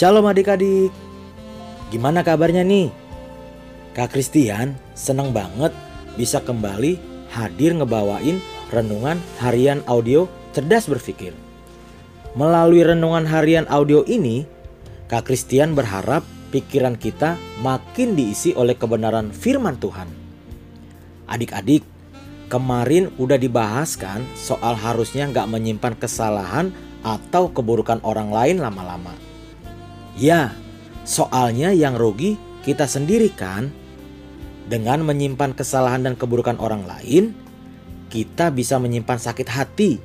Shalom adik-adik. Gimana kabarnya nih? Kak Christian seneng banget bisa kembali hadir ngebawain renungan harian audio cerdas berpikir. Melalui renungan harian audio ini, Kak Christian berharap pikiran kita makin diisi oleh kebenaran firman Tuhan. Adik-adik, kemarin udah dibahas kan soal harusnya nggak menyimpan kesalahan atau keburukan orang lain lama-lama. Ya, soalnya yang rugi kita sendiri kan. Dengan menyimpan kesalahan dan keburukan orang lain, kita bisa menyimpan sakit hati,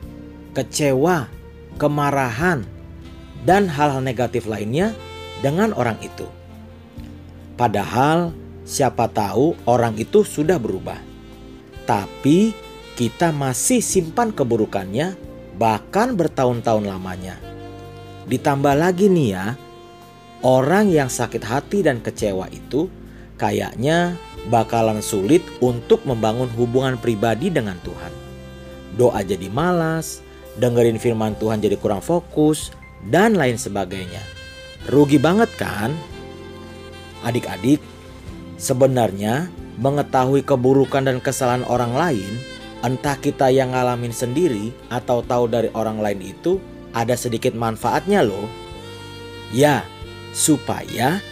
kecewa, kemarahan, dan hal-hal negatif lainnya dengan orang itu. Padahal siapa tahu orang itu sudah berubah. Tapi kita masih simpan keburukannya bahkan bertahun-tahun lamanya. Ditambah lagi nih ya, orang yang sakit hati dan kecewa itu kayaknya bakalan sulit untuk membangun hubungan pribadi dengan Tuhan. Doa jadi malas, dengerin firman Tuhan jadi kurang fokus, dan lain sebagainya. Rugi banget kan? Adik-adik, sebenarnya mengetahui keburukan dan kesalahan orang lain, entah kita yang ngalamin sendiri atau tahu dari orang lain itu, ada sedikit manfaatnya loh. Ya, supaya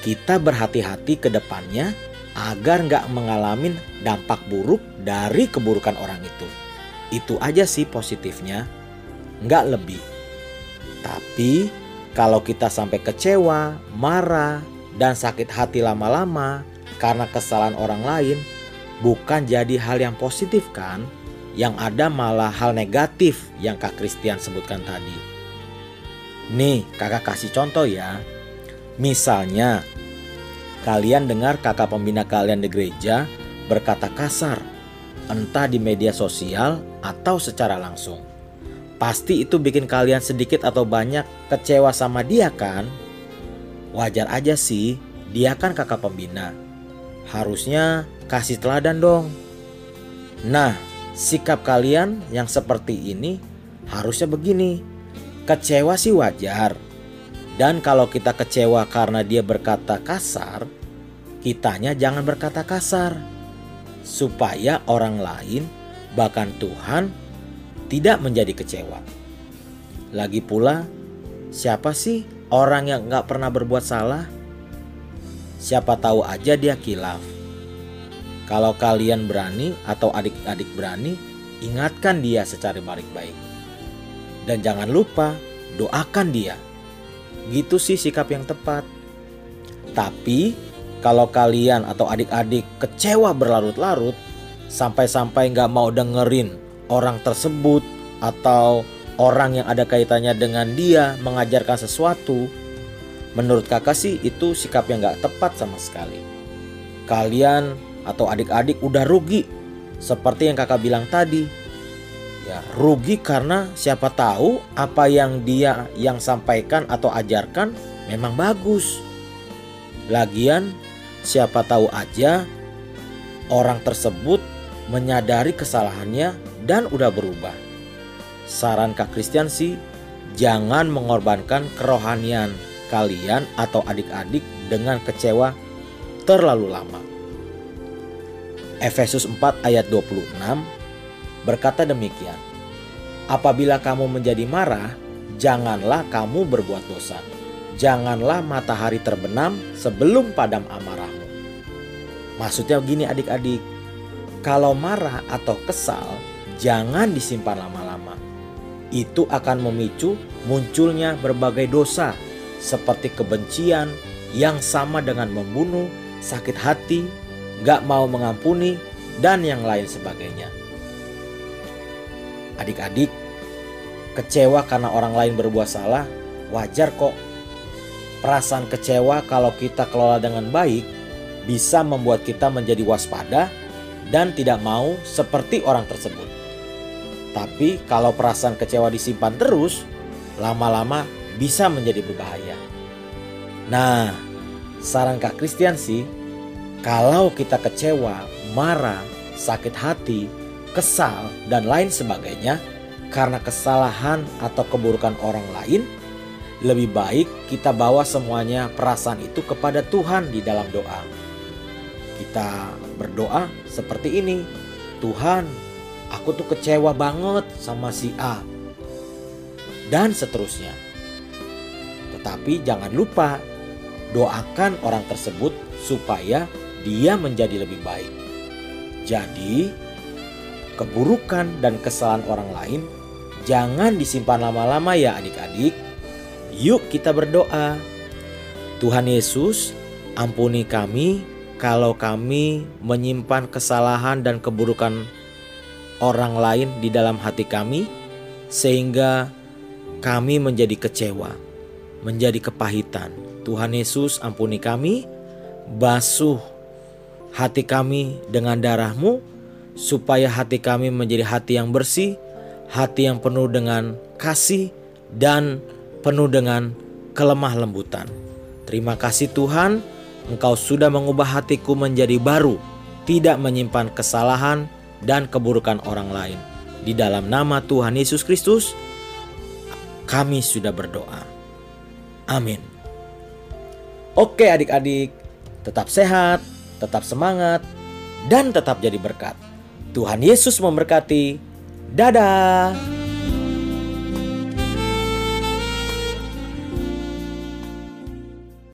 kita berhati-hati ke depannya agar nggak mengalami dampak buruk dari keburukan orang itu. Itu aja sih positifnya, nggak lebih. Tapi kalau kita sampai kecewa, marah, dan sakit hati lama-lama karena kesalahan orang lain, bukan jadi hal yang positif kan? Yang ada malah hal negatif yang Kak Christian sebutkan tadi. Nih, kakak kasih contoh ya. Misalnya, kalian dengar kakak pembina kalian di gereja berkata kasar, entah di media sosial atau secara langsung. Pasti itu bikin kalian sedikit atau banyak kecewa sama dia kan? Wajar aja sih, dia kan kakak pembina. Harusnya kasih teladan dong. Nah, sikap kalian yang seperti ini harusnya begini. Kecewa sih wajar, dan kalau kita kecewa karena dia berkata kasar, kitanya jangan berkata kasar. Supaya orang lain, bahkan Tuhan, tidak menjadi kecewa. Lagi pula, siapa sih orang yang nggak pernah berbuat salah? Siapa tahu aja dia kilaf. Kalau kalian berani atau adik-adik berani, ingatkan dia secara baik-baik. Dan jangan lupa, doakan dia Gitu sih sikap yang tepat. Tapi kalau kalian atau adik-adik kecewa berlarut-larut sampai-sampai nggak mau dengerin orang tersebut atau orang yang ada kaitannya dengan dia mengajarkan sesuatu, menurut kakak sih itu sikap yang nggak tepat sama sekali. Kalian atau adik-adik udah rugi seperti yang kakak bilang tadi ya rugi karena siapa tahu apa yang dia yang sampaikan atau ajarkan memang bagus. Lagian siapa tahu aja orang tersebut menyadari kesalahannya dan udah berubah. Saran Kak Christian sih jangan mengorbankan kerohanian kalian atau adik-adik dengan kecewa terlalu lama. Efesus 4 ayat 26 berkata demikian, "Apabila kamu menjadi marah, janganlah kamu berbuat dosa. Janganlah matahari terbenam sebelum padam amarahmu." Maksudnya begini adik-adik, kalau marah atau kesal, jangan disimpan lama-lama. Itu akan memicu munculnya berbagai dosa seperti kebencian yang sama dengan membunuh, sakit hati, gak mau mengampuni, dan yang lain sebagainya. Adik-adik, kecewa karena orang lain berbuat salah, wajar kok. Perasaan kecewa kalau kita kelola dengan baik bisa membuat kita menjadi waspada dan tidak mau seperti orang tersebut. Tapi kalau perasaan kecewa disimpan terus, lama-lama bisa menjadi berbahaya. Nah, saran Kak Christian sih, kalau kita kecewa, marah, sakit hati, kesal, dan lain sebagainya karena kesalahan atau keburukan orang lain, lebih baik kita bawa semuanya perasaan itu kepada Tuhan di dalam doa. Kita berdoa seperti ini. Tuhan, aku tuh kecewa banget sama si A. Dan seterusnya. Tetapi jangan lupa doakan orang tersebut supaya dia menjadi lebih baik. Jadi, keburukan dan kesalahan orang lain jangan disimpan lama-lama ya adik-adik. Yuk kita berdoa. Tuhan Yesus, ampuni kami kalau kami menyimpan kesalahan dan keburukan orang lain di dalam hati kami sehingga kami menjadi kecewa, menjadi kepahitan. Tuhan Yesus ampuni kami, basuh hati kami dengan darahmu supaya hati kami menjadi hati yang bersih, hati yang penuh dengan kasih dan penuh dengan kelemah lembutan. Terima kasih Tuhan, Engkau sudah mengubah hatiku menjadi baru, tidak menyimpan kesalahan dan keburukan orang lain. Di dalam nama Tuhan Yesus Kristus, kami sudah berdoa. Amin. Oke adik-adik, tetap sehat, tetap semangat, dan tetap jadi berkat. Tuhan Yesus memberkati. Dadah.